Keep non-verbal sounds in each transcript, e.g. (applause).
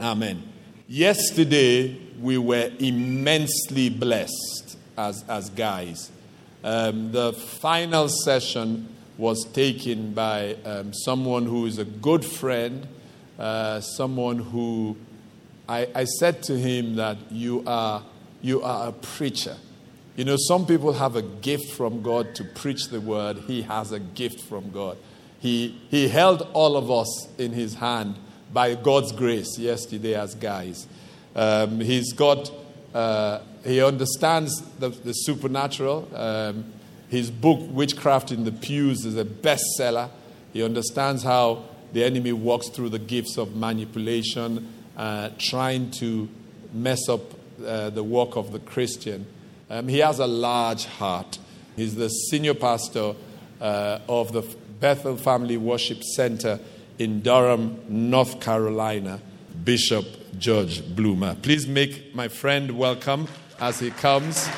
Amen. Yesterday, we were immensely blessed as, as guys. Um, the final session was taken by um, someone who is a good friend, uh, someone who I, I said to him that you are, you are a preacher. You know, some people have a gift from God to preach the word. He has a gift from God. He, he held all of us in his hand by God's grace yesterday as guys. Um, he's got, uh, he understands the, the supernatural. Um, his book, Witchcraft in the Pews, is a bestseller. He understands how the enemy walks through the gifts of manipulation, uh, trying to mess up uh, the work of the Christian. Um, he has a large heart. He's the senior pastor uh, of the Bethel Family Worship Center in Durham, North Carolina, Bishop George Bloomer. Please make my friend welcome as he comes.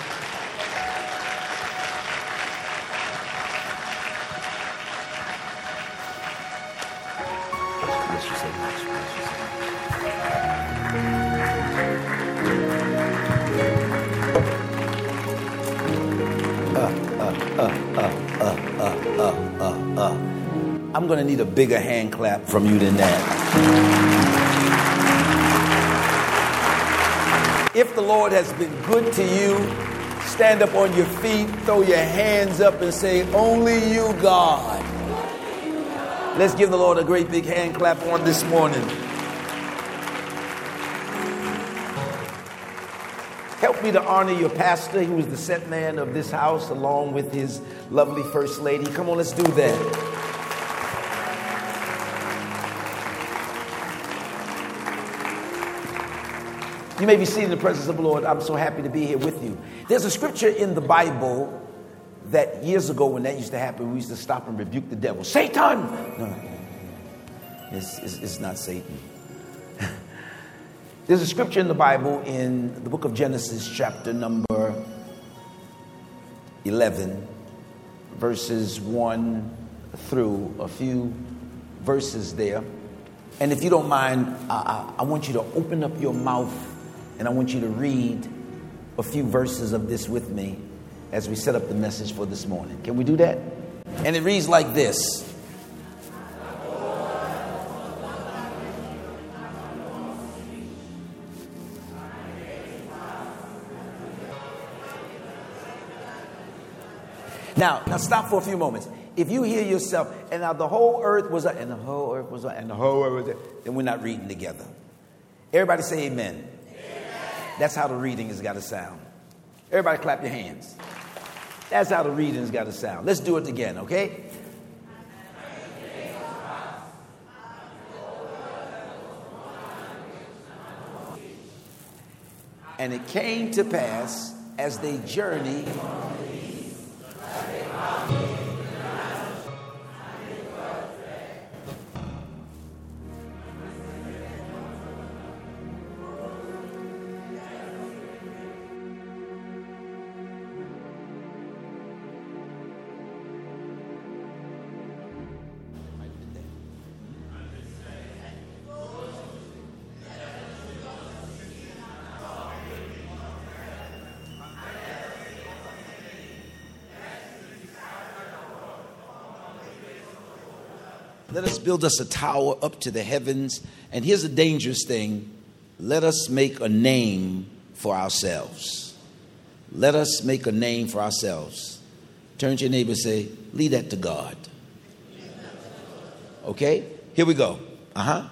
Bigger hand clap from you than that. If the Lord has been good to you, stand up on your feet, throw your hands up, and say, Only you, God. Let's give the Lord a great big hand clap on this morning. Help me to honor your pastor. He was the set man of this house along with his lovely first lady. Come on, let's do that. You may be seated in the presence of the Lord. I'm so happy to be here with you. There's a scripture in the Bible that years ago, when that used to happen, we used to stop and rebuke the devil. Satan! No, it's, it's, it's not Satan. (laughs) There's a scripture in the Bible in the book of Genesis, chapter number 11, verses 1 through a few verses there. And if you don't mind, I, I, I want you to open up your mouth and I want you to read a few verses of this with me as we set up the message for this morning. Can we do that? And it reads like this Now, now stop for a few moments. If you hear yourself, and now the whole earth was, and the whole earth was, and the whole earth was, then we're not reading together. Everybody say amen. That's how the reading has got to sound. Everybody clap your hands. That's how the reading has got to sound. Let's do it again, okay? And it came to pass as they journeyed build us a tower up to the heavens. And here's a dangerous thing let us make a name for ourselves. Let us make a name for ourselves. Turn to your neighbor and say, Leave that to God. Okay? Here we go. Uh huh.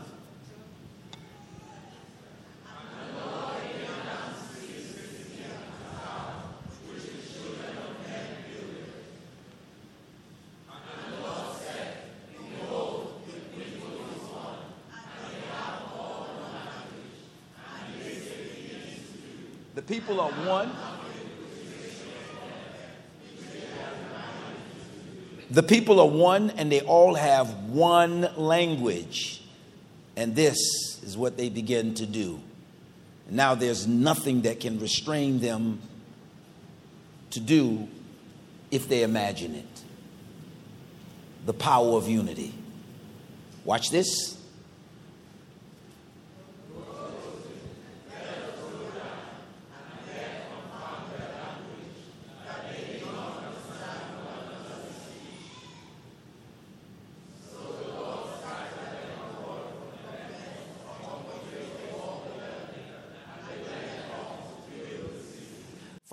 The people are one. The people are one and they all have one language. And this is what they begin to do. Now there's nothing that can restrain them to do if they imagine it. The power of unity. Watch this.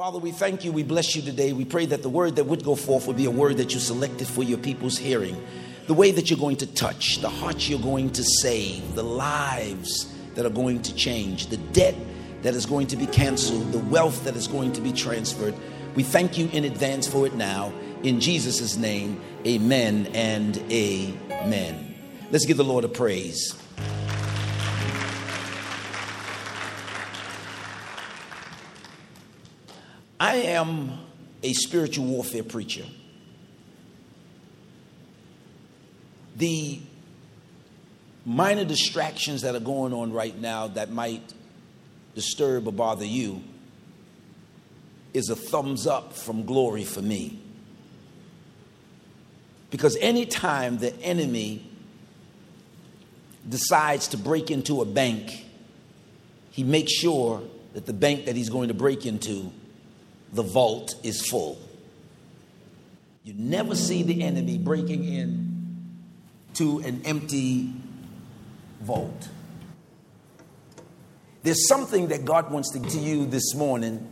Father, we thank you. We bless you today. We pray that the word that would go forth would be a word that you selected for your people's hearing. The way that you're going to touch, the hearts you're going to save, the lives that are going to change, the debt that is going to be canceled, the wealth that is going to be transferred. We thank you in advance for it now. In Jesus' name, amen and amen. Let's give the Lord a praise. I am a spiritual warfare preacher. The minor distractions that are going on right now that might disturb or bother you is a thumbs up from glory for me. Because anytime the enemy decides to break into a bank, he makes sure that the bank that he's going to break into the vault is full. You never see the enemy breaking in to an empty vault. There's something that God wants to give you this morning,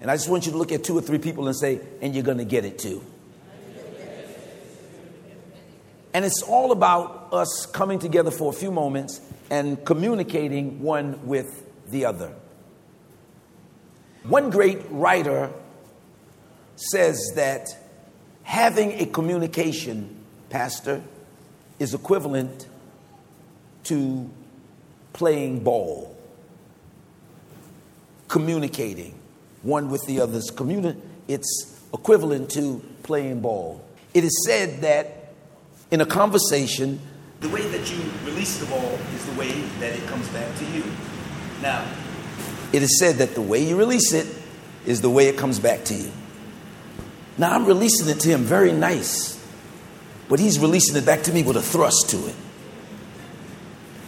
and I just want you to look at two or three people and say, and you're going to get it too. And it's all about us coming together for a few moments and communicating one with the other. One great writer says that having a communication, Pastor, is equivalent to playing ball, communicating one with the others. Communi- it's equivalent to playing ball. It is said that in a conversation, the way that you release the ball is the way that it comes back to you. Now, it is said that the way you release it is the way it comes back to you. Now I'm releasing it to him very nice, but he's releasing it back to me with a thrust to it.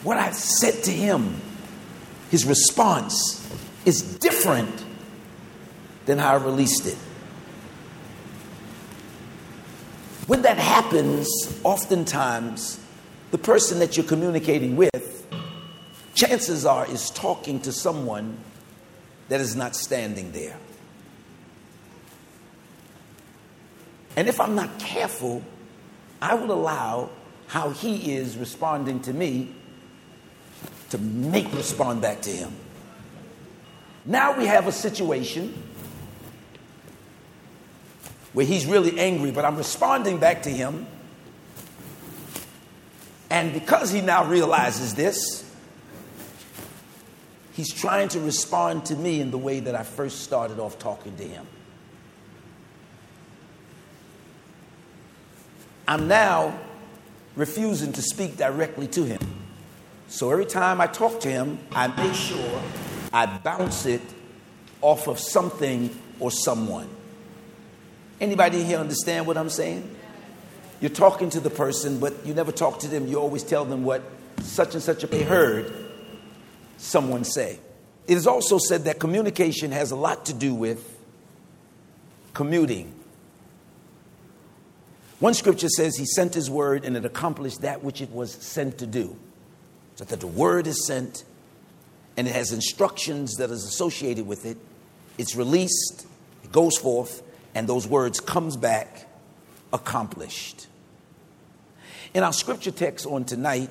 What I've said to him, his response is different than how I released it. When that happens, oftentimes the person that you're communicating with, chances are, is talking to someone that is not standing there. And if I'm not careful, I will allow how he is responding to me to make respond back to him. Now we have a situation where he's really angry, but I'm responding back to him. And because he now realizes this, he's trying to respond to me in the way that I first started off talking to him. I'm now refusing to speak directly to him. So every time I talk to him, I make sure I bounce it off of something or someone. Anybody here understand what I'm saying? You're talking to the person, but you never talk to them. You always tell them what such and such a they heard someone say. It is also said that communication has a lot to do with commuting. One scripture says he sent his word and it accomplished that which it was sent to do. So that the word is sent and it has instructions that is associated with it. It's released, it goes forth, and those words comes back accomplished. In our scripture text on tonight,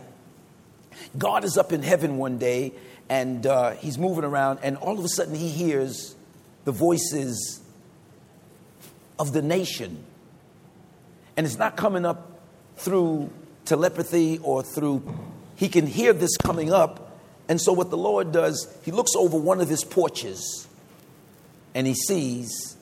God is up in heaven one day and uh, he's moving around, and all of a sudden he hears the voices of the nation and it's not coming up through telepathy or through, he can hear this coming up. And so, what the Lord does, he looks over one of his porches and he sees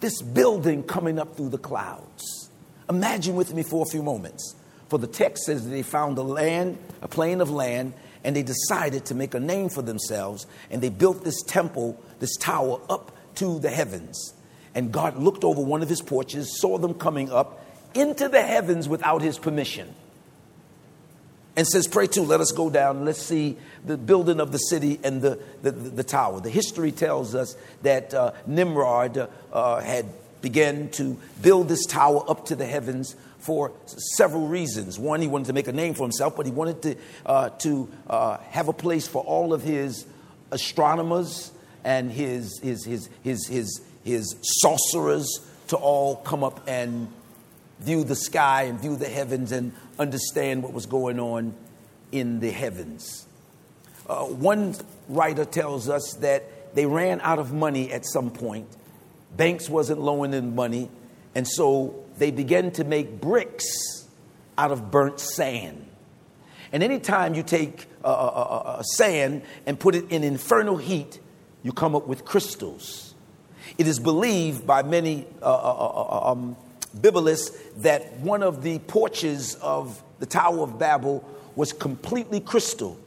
this building coming up through the clouds. Imagine with me for a few moments. For the text says that they found a land, a plain of land, and they decided to make a name for themselves, and they built this temple, this tower up to the heavens. And God looked over one of his porches, saw them coming up into the heavens without his permission and says, Pray to, let us go down, let's see the building of the city and the, the, the, the tower. The history tells us that uh, Nimrod uh, had began to build this tower up to the heavens for several reasons. One, he wanted to make a name for himself, but he wanted to, uh, to uh, have a place for all of his astronomers and his, his, his, his, his, his sorcerers to all come up and view the sky and view the heavens and understand what was going on in the heavens. Uh, one writer tells us that they ran out of money at some point. Banks wasn't loaning them money, and so they began to make bricks out of burnt sand. And anytime you take uh, uh, uh, sand and put it in infernal heat, you come up with crystals. It is believed by many um, Biblists that one of the porches of the Tower of Babel was completely crystal,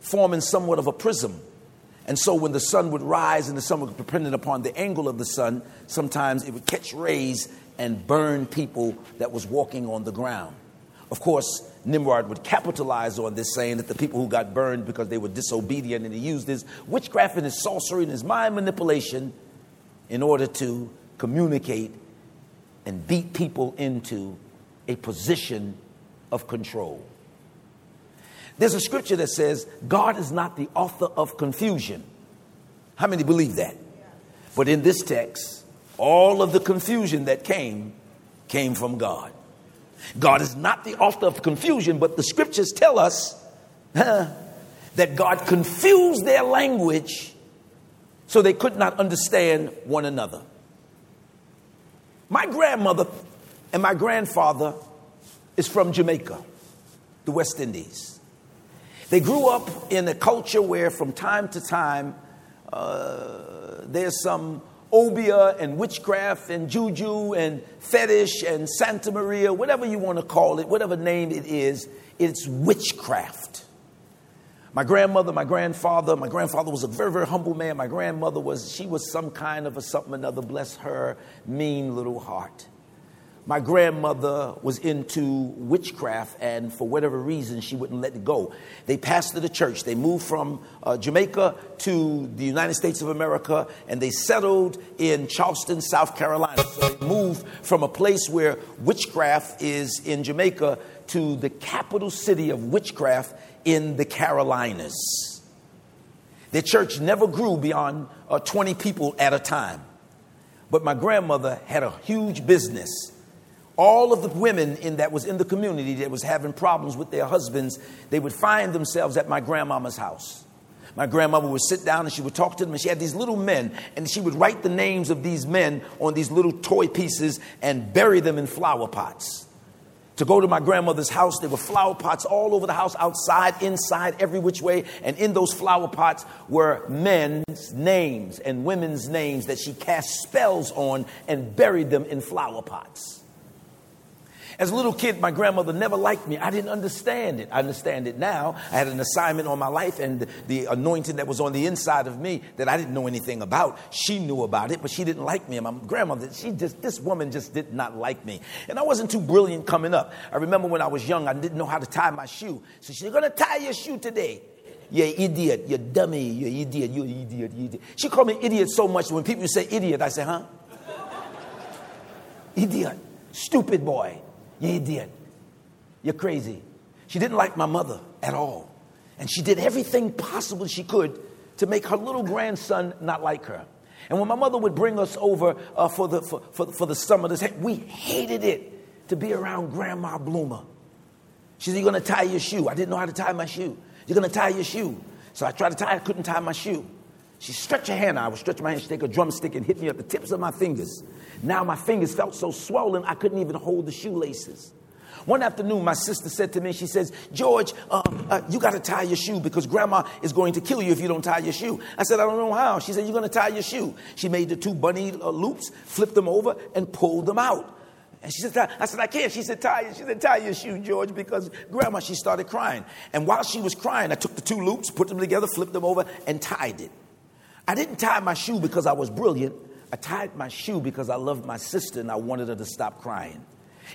forming somewhat of a prism. And so when the sun would rise and the sun would dependent upon the angle of the sun, sometimes it would catch rays and burn people that was walking on the ground. Of course, Nimrod would capitalize on this, saying that the people who got burned because they were disobedient, and he used his witchcraft and his sorcery and his mind manipulation in order to communicate and beat people into a position of control. There's a scripture that says, God is not the author of confusion. How many believe that? But in this text, all of the confusion that came, came from God. God is not the author of confusion, but the scriptures tell us that God confused their language so they could not understand one another. My grandmother and my grandfather is from Jamaica, the West Indies. They grew up in a culture where, from time to time, uh, there's some obeah and witchcraft and juju and fetish and Santa Maria, whatever you want to call it, whatever name it is, it's witchcraft. My grandmother, my grandfather, my grandfather was a very, very humble man. My grandmother was, she was some kind of a something another, bless her mean little heart. My grandmother was into witchcraft, and for whatever reason, she wouldn't let it go. They pastored a church. They moved from uh, Jamaica to the United States of America, and they settled in Charleston, South Carolina. So they moved from a place where witchcraft is in Jamaica to the capital city of witchcraft in the Carolinas. Their church never grew beyond uh, 20 people at a time. But my grandmother had a huge business. All of the women in that was in the community that was having problems with their husbands, they would find themselves at my grandmama's house. My grandmother would sit down and she would talk to them, and she had these little men, and she would write the names of these men on these little toy pieces and bury them in flower pots to go to my grandmother's house. There were flower pots all over the house, outside, inside, every which way. And in those flower pots were men's names and women's names that she cast spells on and buried them in flower pots. As a little kid, my grandmother never liked me. I didn't understand it. I understand it now. I had an assignment on my life and the anointing that was on the inside of me that I didn't know anything about. She knew about it, but she didn't like me. And my grandmother, she just, this woman just did not like me. And I wasn't too brilliant coming up. I remember when I was young, I didn't know how to tie my shoe. So she's going to tie your shoe today. You idiot, you dummy, you idiot, you idiot, you idiot. She called me idiot so much when people say idiot, I say, huh? idiot, stupid boy. You idiot. You're crazy. She didn't like my mother at all. And she did everything possible she could to make her little grandson not like her. And when my mother would bring us over uh, for, the, for, for, for the summer, this, we hated it to be around Grandma Bloomer. She said, You're going to tie your shoe. I didn't know how to tie my shoe. You're going to tie your shoe. So I tried to tie, I couldn't tie my shoe. She stretched her hand. I would stretch my hand. She'd take a drumstick and hit me at the tips of my fingers. Now my fingers felt so swollen I couldn't even hold the shoelaces. One afternoon, my sister said to me, she says, George, uh, uh, you got to tie your shoe because grandma is going to kill you if you don't tie your shoe. I said, I don't know how. She said, You're going to tie your shoe. She made the two bunny uh, loops, flipped them over, and pulled them out. And she said, I said, I can't. She said, tie, she said, tie your shoe, George, because grandma, she started crying. And while she was crying, I took the two loops, put them together, flipped them over, and tied it. I didn't tie my shoe because I was brilliant. I tied my shoe because I loved my sister and I wanted her to stop crying.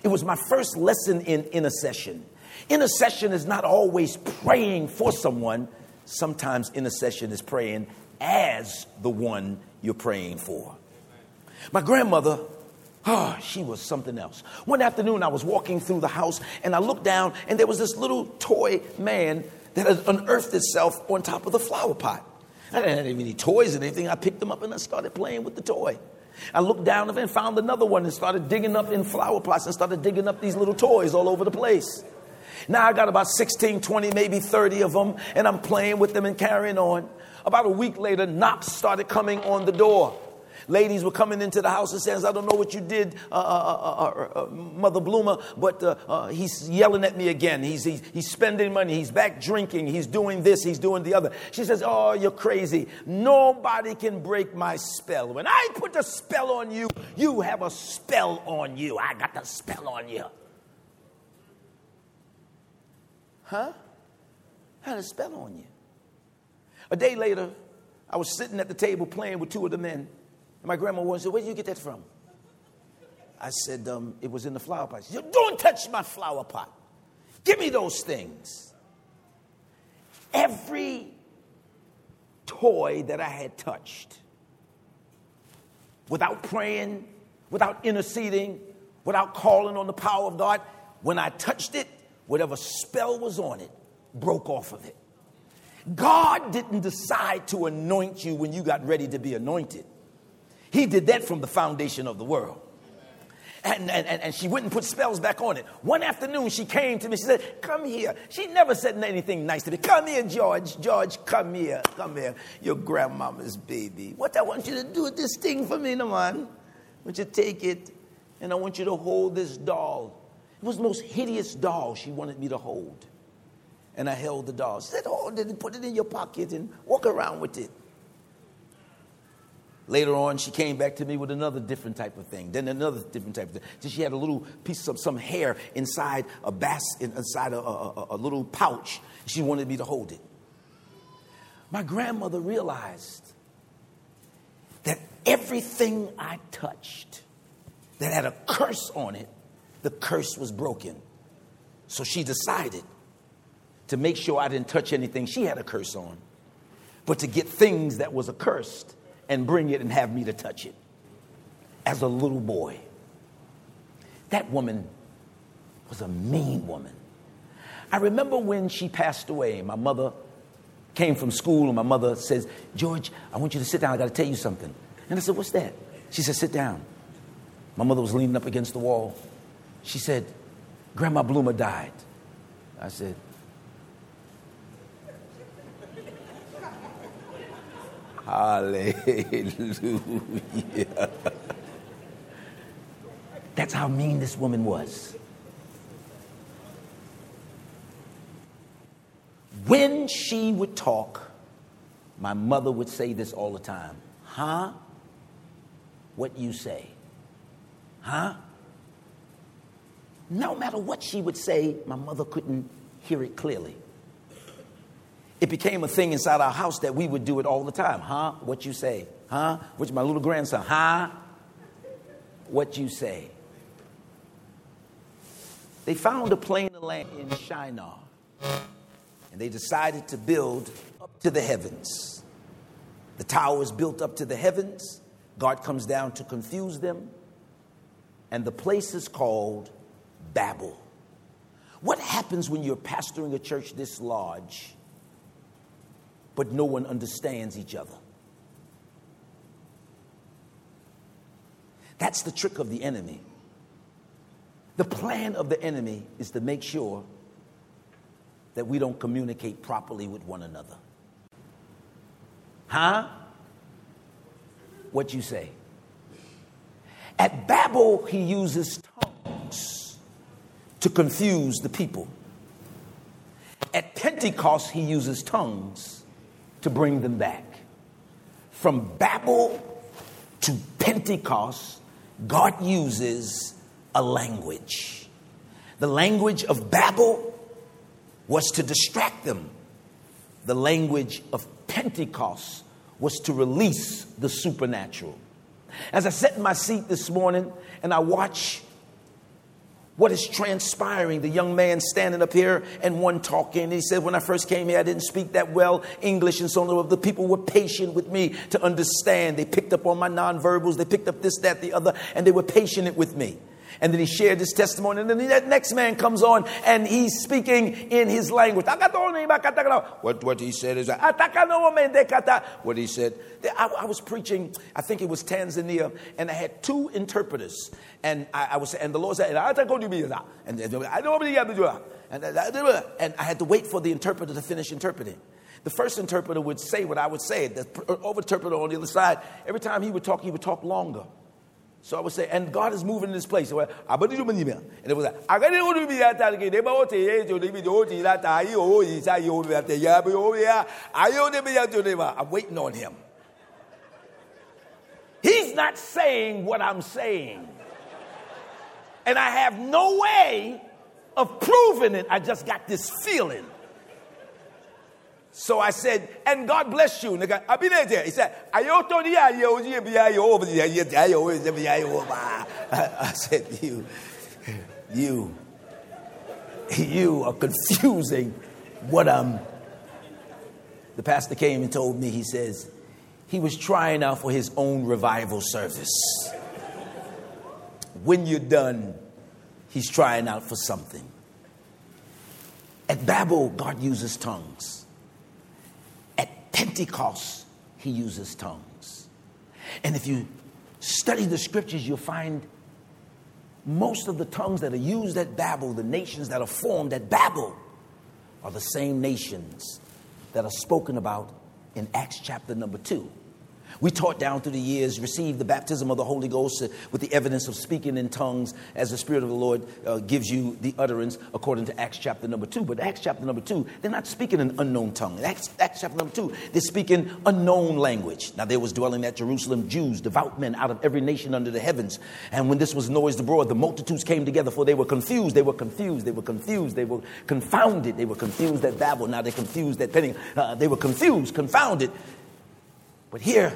It was my first lesson in intercession. Intercession is not always praying for someone, sometimes intercession is praying as the one you're praying for. My grandmother oh, (sighs) she was something else. One afternoon, I was walking through the house and I looked down, and there was this little toy man that had unearthed itself on top of the flower pot. I didn't have any toys or anything. I picked them up and I started playing with the toy. I looked down and found another one and started digging up in flower pots and started digging up these little toys all over the place. Now I got about 16, 20, maybe 30 of them, and I'm playing with them and carrying on. About a week later, knocks started coming on the door. Ladies were coming into the house and saying, I don't know what you did, uh, uh, uh, Mother Bloomer, but he's yelling at me again. He's, he's, he's spending money. He's back drinking. He's doing this. He's doing the other. She says, Oh, you're crazy. Nobody can break my spell. When I put the spell on you, you have a spell on you. I got the spell on you. Huh? I had a spell on you. A day later, I was sitting at the table playing with two of the men. And my grandma once said, Where did you get that from? I said, um, It was in the flower pot. She said, Don't touch my flower pot. Give me those things. Every toy that I had touched, without praying, without interceding, without calling on the power of God, when I touched it, whatever spell was on it broke off of it. God didn't decide to anoint you when you got ready to be anointed. He did that from the foundation of the world. And, and, and she wouldn't put spells back on it. One afternoon, she came to me. She said, Come here. She never said anything nice to me. Come here, George. George, come here. Come here. Your grandmama's baby. What I want you to do with this thing for me, no man. I want you to take it and I want you to hold this doll. It was the most hideous doll she wanted me to hold. And I held the doll. She said, Hold it and put it in your pocket and walk around with it. Later on, she came back to me with another different type of thing, then another different type of thing. So she had a little piece of some hair inside a basket, inside a, a, a little pouch. She wanted me to hold it. My grandmother realized that everything I touched that had a curse on it, the curse was broken. So she decided to make sure I didn't touch anything she had a curse on, but to get things that was accursed and bring it and have me to touch it as a little boy. That woman was a mean woman. I remember when she passed away, my mother came from school and my mother says, George, I want you to sit down. I got to tell you something. And I said, What's that? She said, Sit down. My mother was leaning up against the wall. She said, Grandma Bloomer died. I said, Hallelujah. That's how mean this woman was. When she would talk, my mother would say this all the time Huh? What you say? Huh? No matter what she would say, my mother couldn't hear it clearly. It became a thing inside our house that we would do it all the time. Huh? What you say? Huh? Which my little grandson? Huh? What you say? They found a plain of land in Shinar, and they decided to build up to the heavens. The tower is built up to the heavens. God comes down to confuse them, and the place is called Babel. What happens when you're pastoring a church this large but no one understands each other. That's the trick of the enemy. The plan of the enemy is to make sure that we don't communicate properly with one another. Huh? What you say? At Babel, he uses tongues to confuse the people. At Pentecost, he uses tongues to bring them back. From Babel to Pentecost, God uses a language. The language of Babel was to distract them, the language of Pentecost was to release the supernatural. As I sat in my seat this morning and I watch what is transpiring. The young man standing up here and one talking. He said, When I first came here, I didn't speak that well English and so on. The people were patient with me to understand. They picked up on my nonverbals, they picked up this, that, the other, and they were patient with me. And then he shared his testimony. And then that next man comes on and he's speaking in his language. What, what he said is, what he said. I, I was preaching, I think it was Tanzania, and I had two interpreters. And I, I was, and the Lord said, and, and I had to wait for the interpreter to finish interpreting. The first interpreter would say what I would say. The over interpreter on the other side, every time he would talk, he would talk longer. So I would say, and God is moving in this place. And it was like. I'm waiting on him. He's not saying what I'm saying. And I have no way of proving it. I just got this feeling. So I said, and God bless you. He said, I said, you, you, you are confusing what I'm. The pastor came and told me, he says, he was trying out for his own revival service. When you're done, he's trying out for something. At Babel, God uses tongues. Pentecost, he uses tongues. And if you study the scriptures, you'll find most of the tongues that are used at Babel, the nations that are formed at Babel, are the same nations that are spoken about in Acts chapter number two. We taught down through the years, received the baptism of the Holy Ghost uh, with the evidence of speaking in tongues as the Spirit of the Lord uh, gives you the utterance according to Acts chapter number two. But Acts chapter number two, they're not speaking an unknown tongue. Acts, Acts chapter number two, they're speaking unknown language. Now there was dwelling at Jerusalem Jews, devout men out of every nation under the heavens. And when this was noised abroad, the multitudes came together, for they were confused. They were confused. They were confused. They were confounded. They were confused at Babel. Now they're confused at Penny. Uh, they were confused, confounded but here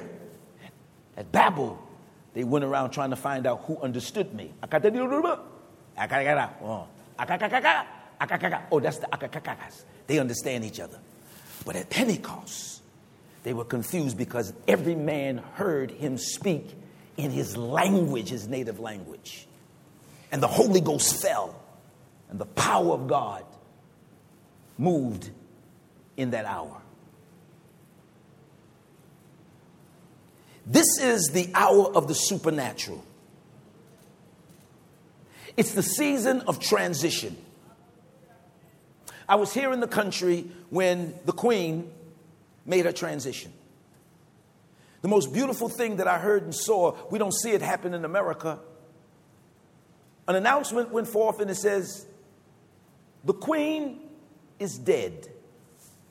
at Babel, they went around trying to find out who understood me. Oh, that's the akakakakas. They understand each other. But at Pentecost, they were confused because every man heard him speak in his language, his native language. And the Holy Ghost fell, and the power of God moved in that hour. This is the hour of the supernatural. It's the season of transition. I was here in the country when the Queen made her transition. The most beautiful thing that I heard and saw, we don't see it happen in America. An announcement went forth and it says, The Queen is dead.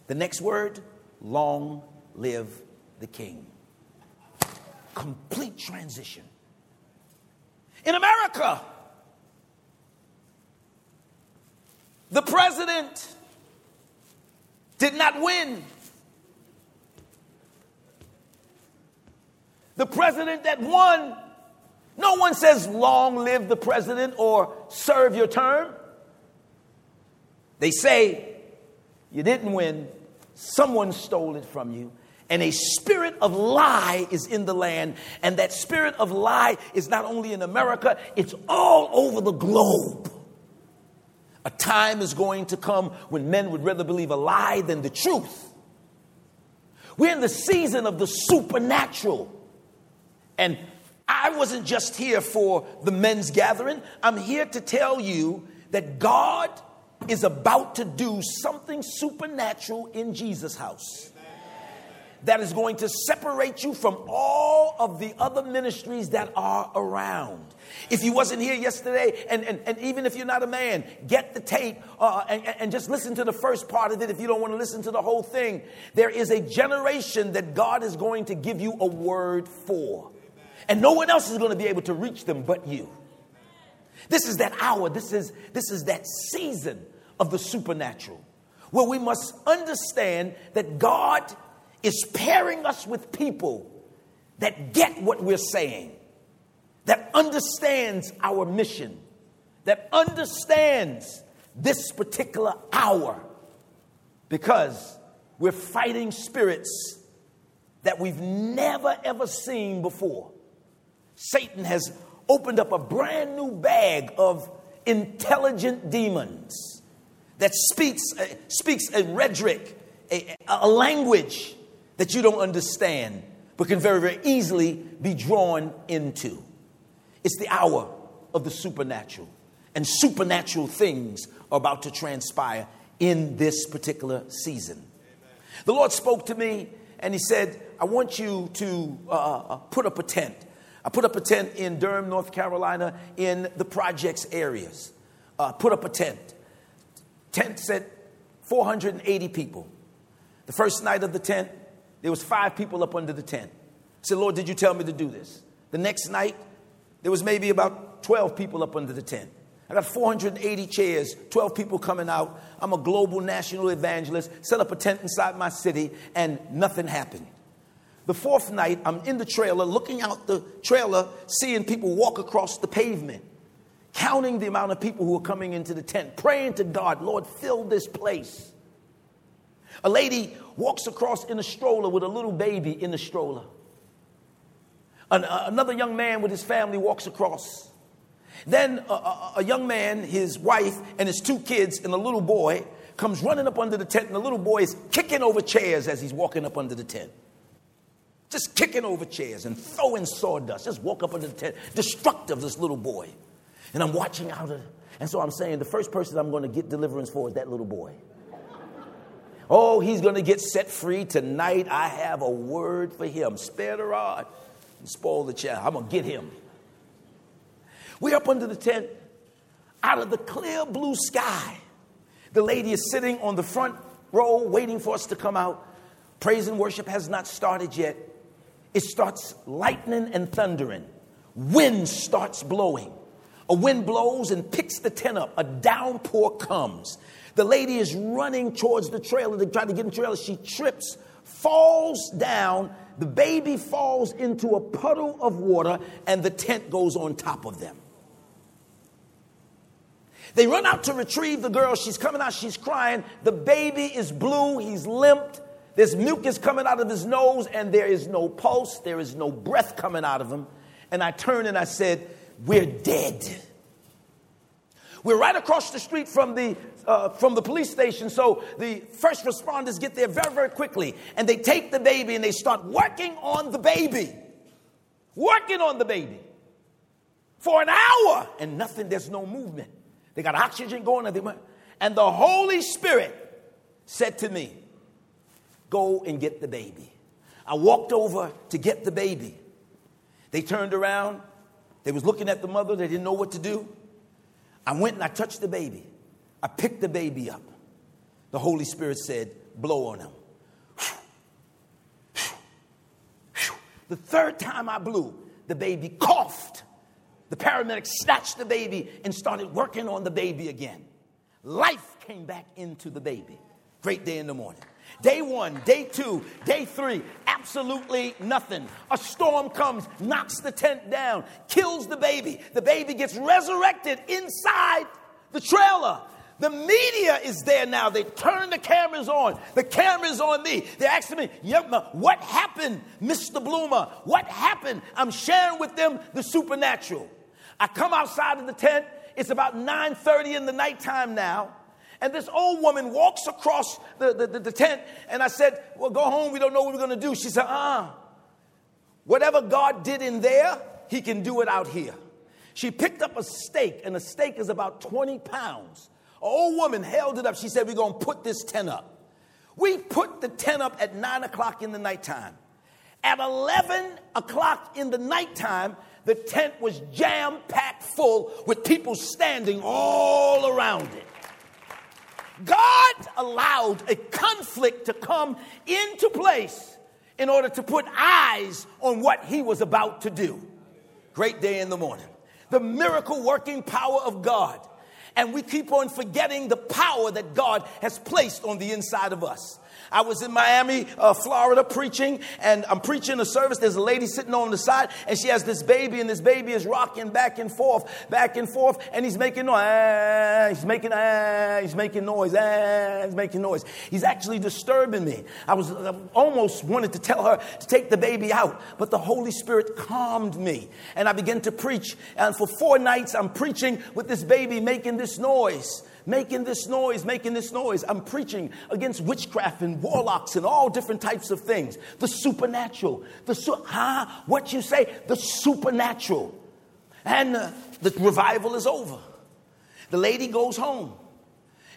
The next word, long live the King complete transition. In America, the president did not win. The president that won, no one says, long live the president or serve your term. They say, you didn't win, someone stole it from you, and a spirit of lie is in the land. And that spirit of lie is not only in America, it's all over the globe. A time is going to come when men would rather believe a lie than the truth. We're in the season of the supernatural. And I wasn't just here for the men's gathering, I'm here to tell you that God is about to do something supernatural in Jesus House. That is going to separate you from all of the other ministries that are around. If you wasn't here yesterday, and, and, and even if you're not a man, get the tape uh, and, and just listen to the first part of it if you don't want to listen to the whole thing. There is a generation that God is going to give you a word for. And no one else is going to be able to reach them but you. This is that hour, this is, this is that season of the supernatural where we must understand that God is pairing us with people that get what we're saying, that understands our mission, that understands this particular hour, because we're fighting spirits that we've never ever seen before. Satan has opened up a brand new bag of intelligent demons that speaks, uh, speaks a rhetoric, a, a language that you don't understand, but can very, very easily be drawn into. It's the hour of the supernatural, and supernatural things are about to transpire in this particular season. Amen. The Lord spoke to me and He said, I want you to uh, uh, put up a tent. I put up a tent in Durham, North Carolina, in the projects areas. Uh, put up a tent. Tent said 480 people. The first night of the tent, there was five people up under the tent. I said, Lord, did you tell me to do this? The next night, there was maybe about 12 people up under the tent. I got 480 chairs, 12 people coming out. I'm a global national evangelist, set up a tent inside my city, and nothing happened. The fourth night, I'm in the trailer, looking out the trailer, seeing people walk across the pavement, counting the amount of people who are coming into the tent, praying to God, Lord, fill this place. A lady walks across in a stroller with a little baby in the stroller. An, uh, another young man with his family walks across. Then a, a, a young man, his wife, and his two kids, and a little boy comes running up under the tent, and the little boy is kicking over chairs as he's walking up under the tent. Just kicking over chairs and throwing sawdust. Just walk up under the tent. Destructive, this little boy. And I'm watching out of, and so I'm saying the first person I'm going to get deliverance for is that little boy. Oh, he's going to get set free tonight. I have a word for him. Spare the rod and spoil the child. I'm going to get him. We're up under the tent, out of the clear blue sky. The lady is sitting on the front row waiting for us to come out. Praise and worship has not started yet. It starts lightning and thundering. Wind starts blowing. A wind blows and picks the tent up. A downpour comes. The lady is running towards the trailer to try to get in the trailer. She trips, falls down. The baby falls into a puddle of water, and the tent goes on top of them. They run out to retrieve the girl. She's coming out, she's crying. The baby is blue, he's limped. There's mucus coming out of his nose, and there is no pulse, there is no breath coming out of him. And I turned and I said, We're dead. We're right across the street from the, uh, from the police station, so the first responders get there very, very quickly. And they take the baby and they start working on the baby. Working on the baby for an hour and nothing, there's no movement. They got oxygen going, and the Holy Spirit said to me, Go and get the baby. I walked over to get the baby. They turned around. They was looking at the mother. They didn't know what to do. I went and I touched the baby. I picked the baby up. The Holy Spirit said, Blow on him. The third time I blew, the baby coughed. The paramedic snatched the baby and started working on the baby again. Life came back into the baby. Great day in the morning. Day one, day two, day three, absolutely nothing. A storm comes, knocks the tent down, kills the baby. The baby gets resurrected inside the trailer. The media is there now. They turn the cameras on. The camera's on me. They're asking me, yep, what happened, Mr. Bloomer? What happened? I'm sharing with them the supernatural. I come outside of the tent. It's about 9:30 in the nighttime now. And this old woman walks across the, the, the, the tent, and I said, Well, go home. We don't know what we're going to do. She said, Uh uh Whatever God did in there, He can do it out here. She picked up a stake, and a stake is about 20 pounds. An old woman held it up. She said, We're going to put this tent up. We put the tent up at 9 o'clock in the nighttime. At 11 o'clock in the nighttime, the tent was jam packed full with people standing all around it. God allowed a conflict to come into place in order to put eyes on what he was about to do. Great day in the morning. The miracle working power of God. And we keep on forgetting the power that God has placed on the inside of us. I was in Miami, uh, Florida, preaching, and I'm preaching a service. There's a lady sitting on the side, and she has this baby, and this baby is rocking back and forth, back and forth, and he's making noise. Ah, he's making, ah, he's making noise. Ah, he's making noise. He's actually disturbing me. I was I almost wanted to tell her to take the baby out, but the Holy Spirit calmed me, and I began to preach. And for four nights, I'm preaching with this baby making this noise making this noise, making this noise. I'm preaching against witchcraft and warlocks and all different types of things. The supernatural. The su- huh? What you say? The supernatural. And uh, the revival is over. The lady goes home.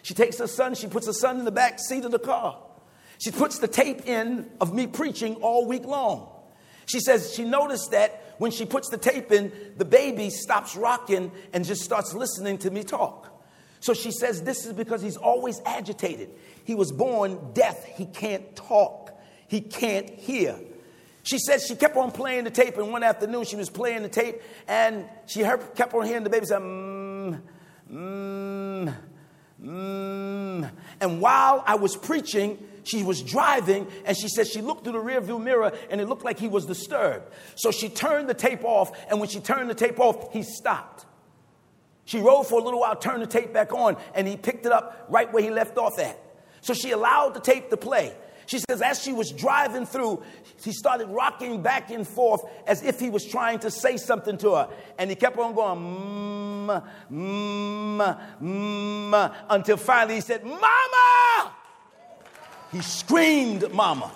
She takes her son, she puts her son in the back seat of the car. She puts the tape in of me preaching all week long. She says she noticed that when she puts the tape in, the baby stops rocking and just starts listening to me talk. So she says this is because he's always agitated. He was born deaf. He can't talk. He can't hear. She says she kept on playing the tape, and one afternoon she was playing the tape, and she heard, kept on hearing the baby say, mmm, mmm, mmm. And while I was preaching, she was driving, and she said she looked through the rearview mirror, and it looked like he was disturbed. So she turned the tape off, and when she turned the tape off, he stopped. She rode for a little while, turned the tape back on, and he picked it up right where he left off at. So she allowed the tape to play. She says, as she was driving through, he started rocking back and forth as if he was trying to say something to her. And he kept on going, mmm, mmm, mmm, until finally he said, Mama! He screamed, Mama.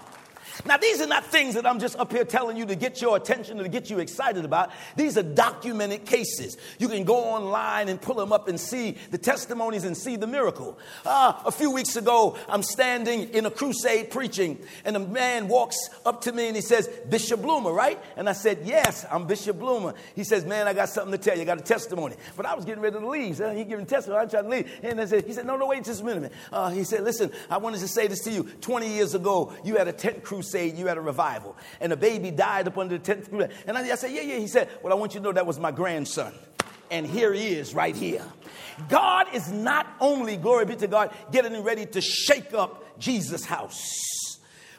Now, these are not things that I'm just up here telling you to get your attention or to get you excited about. These are documented cases. You can go online and pull them up and see the testimonies and see the miracle. Uh, a few weeks ago, I'm standing in a crusade preaching, and a man walks up to me and he says, Bishop Bloomer, right? And I said, Yes, I'm Bishop Bloomer. He says, Man, I got something to tell you. I got a testimony. But I was getting ready to leave. So he giving testimony. I tried to leave. And I said, He said, No, no, wait just a minute. Uh, he said, Listen, I wanted to say this to you. 20 years ago, you had a tent crusade crusade, you had a revival, and a baby died up under the tent. And I, I said, Yeah, yeah. He said, Well, I want you to know that was my grandson. And here he is right here. God is not only, glory be to God, getting ready to shake up Jesus House,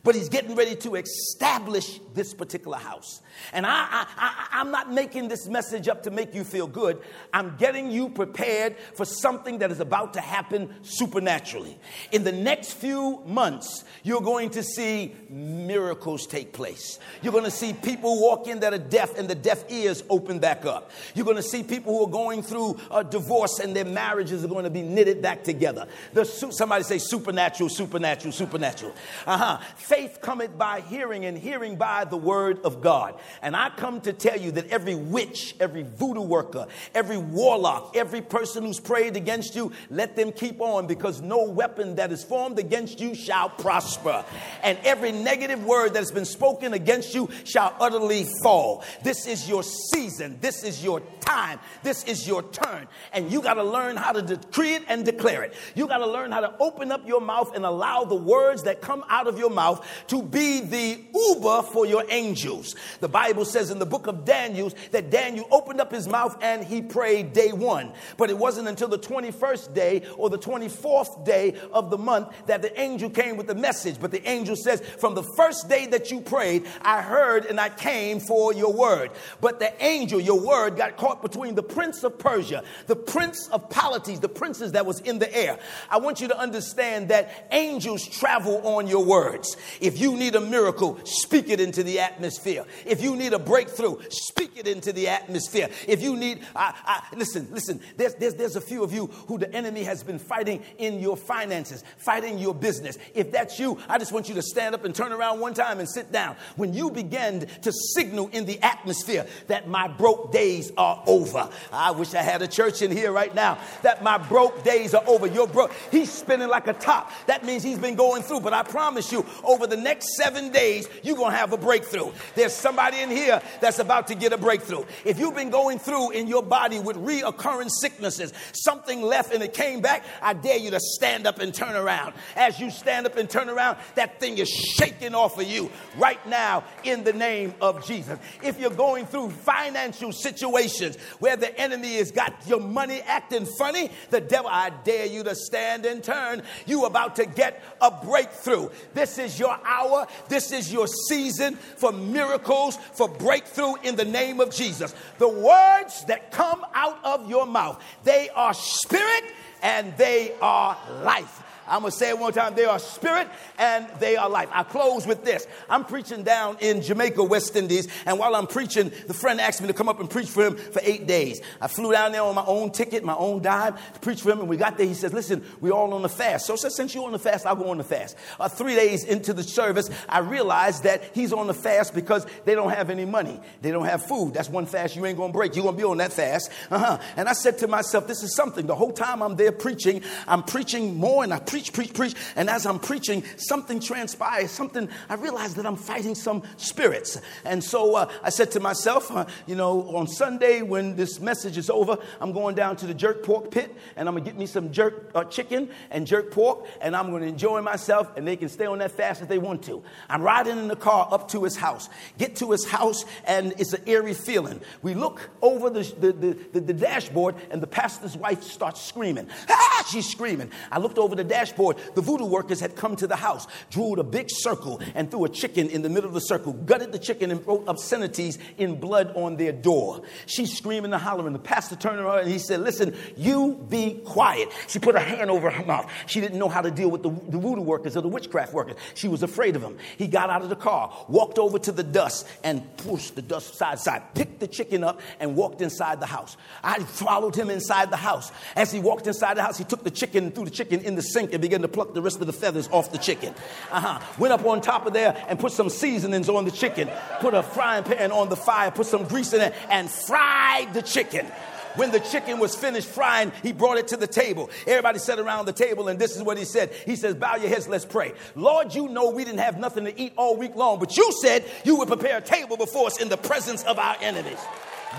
but he's getting ready to establish this particular house. And I, I, I, am not making this message up to make you feel good. I'm getting you prepared for something that is about to happen supernaturally. In the next few months, you're going to see miracles take place. You're going to see people walk in that are deaf and the deaf ears open back up. You're going to see people who are going through a divorce and their marriages are going to be knitted back together. The, somebody say supernatural, supernatural, supernatural. Uh huh. Faith cometh by hearing, and hearing by the word of God. And I come to tell you that every witch, every voodoo worker, every warlock, every person who's prayed against you, let them keep on because no weapon that is formed against you shall prosper. And every negative word that has been spoken against you shall utterly fall. This is your season. This is your time. This is your turn. And you got to learn how to decree it and declare it. You got to learn how to open up your mouth and allow the words that come out of your mouth to be the Uber for your angels. The Bible says in the book of Daniel that Daniel opened up his mouth and he prayed day one. But it wasn't until the 21st day or the 24th day of the month that the angel came with the message. But the angel says, From the first day that you prayed, I heard and I came for your word. But the angel, your word, got caught between the prince of Persia, the prince of Polites, the princes that was in the air. I want you to understand that angels travel on your words. If you need a miracle, speak it into the atmosphere. If you need a breakthrough, speak it into the atmosphere. If you need, I, I, listen, listen, there's, there's, there's a few of you who the enemy has been fighting in your finances, fighting your business. If that's you, I just want you to stand up and turn around one time and sit down. When you begin to signal in the atmosphere that my broke days are over, I wish I had a church in here right now, that my broke days are over. You're broke. He's spinning like a top. That means he's been going through. But I promise you, over the next seven days, you're going to have a breakthrough. There's somebody in here that's about to get a breakthrough. If you've been going through in your body with reoccurring sicknesses, something left and it came back, I dare you to stand up and turn around. As you stand up and turn around, that thing is shaking off of you right now in the name of Jesus. If you're going through financial situations where the enemy has got your money acting funny, the devil, I dare you to stand and turn. You about to get a breakthrough. This is your hour. This is your season for miracles, for breakthrough in the name of Jesus. The words that come out of your mouth, they are spirit and they are life. I'm going to say it one time. They are spirit and they are life. I close with this. I'm preaching down in Jamaica, West Indies, and while I'm preaching, the friend asked me to come up and preach for him for eight days. I flew down there on my own ticket, my own dime to preach for him, and we got there. He says, Listen, we're all on the fast. So Since you're on the fast, I'll go on the fast. Uh, three days into the service, I realized that he's on the fast because they don't have any money. They don't have food. That's one fast you ain't going to break. You're going to be on that fast. Uh-huh. And I said to myself, This is something. The whole time I'm there preaching, I'm preaching more and I preach preach, preach, preach. And as I'm preaching, something transpires. Something, I realized that I'm fighting some spirits. And so uh, I said to myself, uh, you know, on Sunday when this message is over, I'm going down to the jerk pork pit and I'm going to get me some jerk uh, chicken and jerk pork and I'm going to enjoy myself and they can stay on that fast if they want to. I'm riding in the car up to his house. Get to his house and it's an eerie feeling. We look over the, the, the, the, dashboard and the pastor's wife starts screaming. Ah, (laughs) she's screaming. I looked over the dashboard. The voodoo workers had come to the house, drew a big circle, and threw a chicken in the middle of the circle, gutted the chicken, and wrote obscenities in blood on their door. She's screaming and hollering. The pastor turned around and he said, Listen, you be quiet. She put her hand over her mouth. She didn't know how to deal with the, the voodoo workers or the witchcraft workers. She was afraid of them. He got out of the car, walked over to the dust, and pushed the dust side side, picked the chicken up, and walked inside the house. I followed him inside the house. As he walked inside the house, he took the chicken and threw the chicken in the sink and began to pluck the rest of the feathers off the chicken. Uh-huh. Went up on top of there and put some seasonings on the chicken. Put a frying pan on the fire, put some grease in it, and fried the chicken. When the chicken was finished frying, he brought it to the table. Everybody sat around the table, and this is what he said. He says, Bow your heads, let's pray. Lord, you know we didn't have nothing to eat all week long, but you said you would prepare a table before us in the presence of our enemies.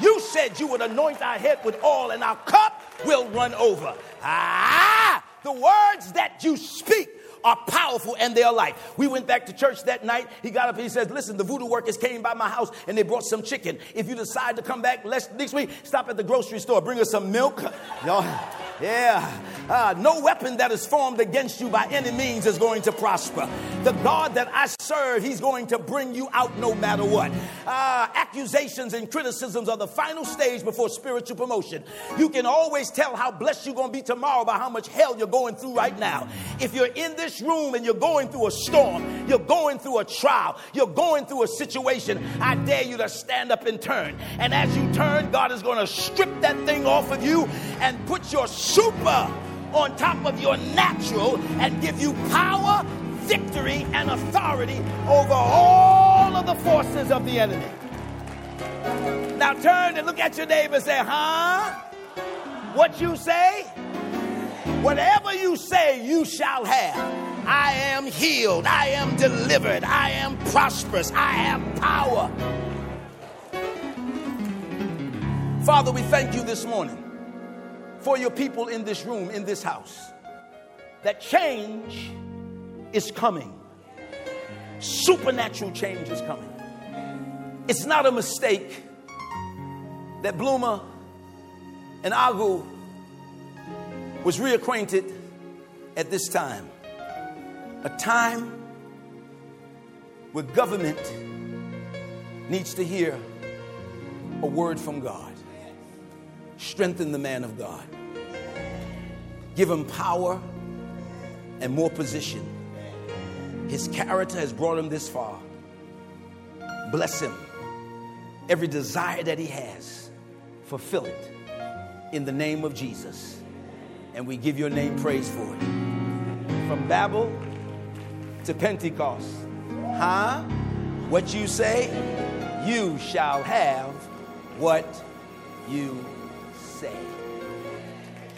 You said you would anoint our head with oil, and our cup will run over. Ah, the words that you speak are powerful and they are life. We went back to church that night. He got up he says, Listen, the voodoo workers came by my house and they brought some chicken. If you decide to come back next week, stop at the grocery store, bring us some milk. (laughs) Y'all, yeah. Uh, no weapon that is formed against you by any means is going to prosper. The God that I serve, He's going to bring you out no matter what. Uh, accusations and criticisms are the final stage before spiritual promotion. You can always tell how blessed you're going to be tomorrow by how much hell you're going through right now. If you're in this room and you're going through a storm, you're going through a trial, you're going through a situation, I dare you to stand up and turn. And as you turn, God is going to strip that thing off of you and put your super on top of your natural and give you power, victory, and authority over all of the forces of the enemy. Now turn and look at your neighbor and say, huh? What you say? Whatever you say, you shall have. I am healed. I am delivered. I am prosperous. I have power. Father, we thank you this morning for your people in this room, in this house, that change is coming. Supernatural change is coming. It's not a mistake that Bloomer and Agu was reacquainted at this time. A time where government needs to hear a word from God. Strengthen the man of God. Give him power and more position. His character has brought him this far. Bless him. Every desire that he has, fulfill it in the name of Jesus. And we give your name praise for it. From Babel to Pentecost. Huh? What you say, you shall have what you say.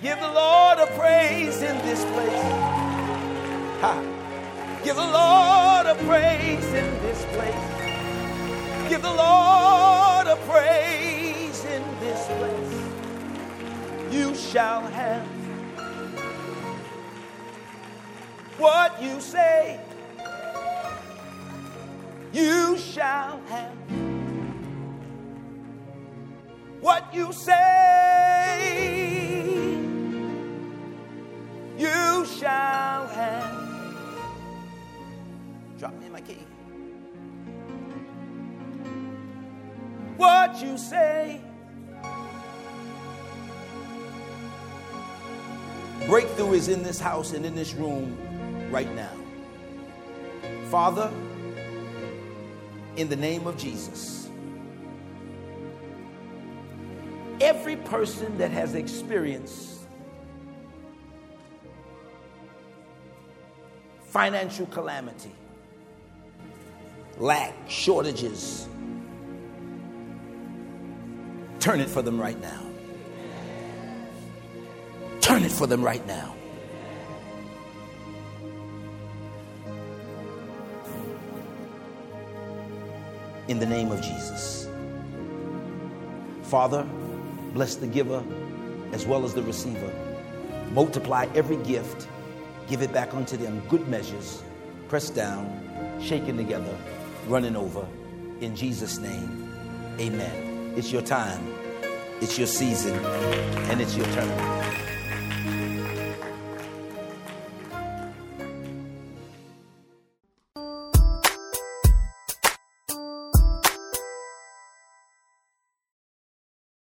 Give the Lord a praise in this place. Ha. Give the Lord a praise in this place. Give the Lord a praise in this place. You shall have what you say. You shall have what you say. You shall have. Drop me my key. What you say. Breakthrough is in this house and in this room right now. Father, in the name of Jesus, every person that has experienced financial calamity, lack, shortages, turn it for them right now. Turn it for them right now. In the name of Jesus. Father, bless the giver as well as the receiver. Multiply every gift, give it back unto them, good measures, pressed down, shaken together, running over. In Jesus' name, amen. It's your time, it's your season, and it's your turn.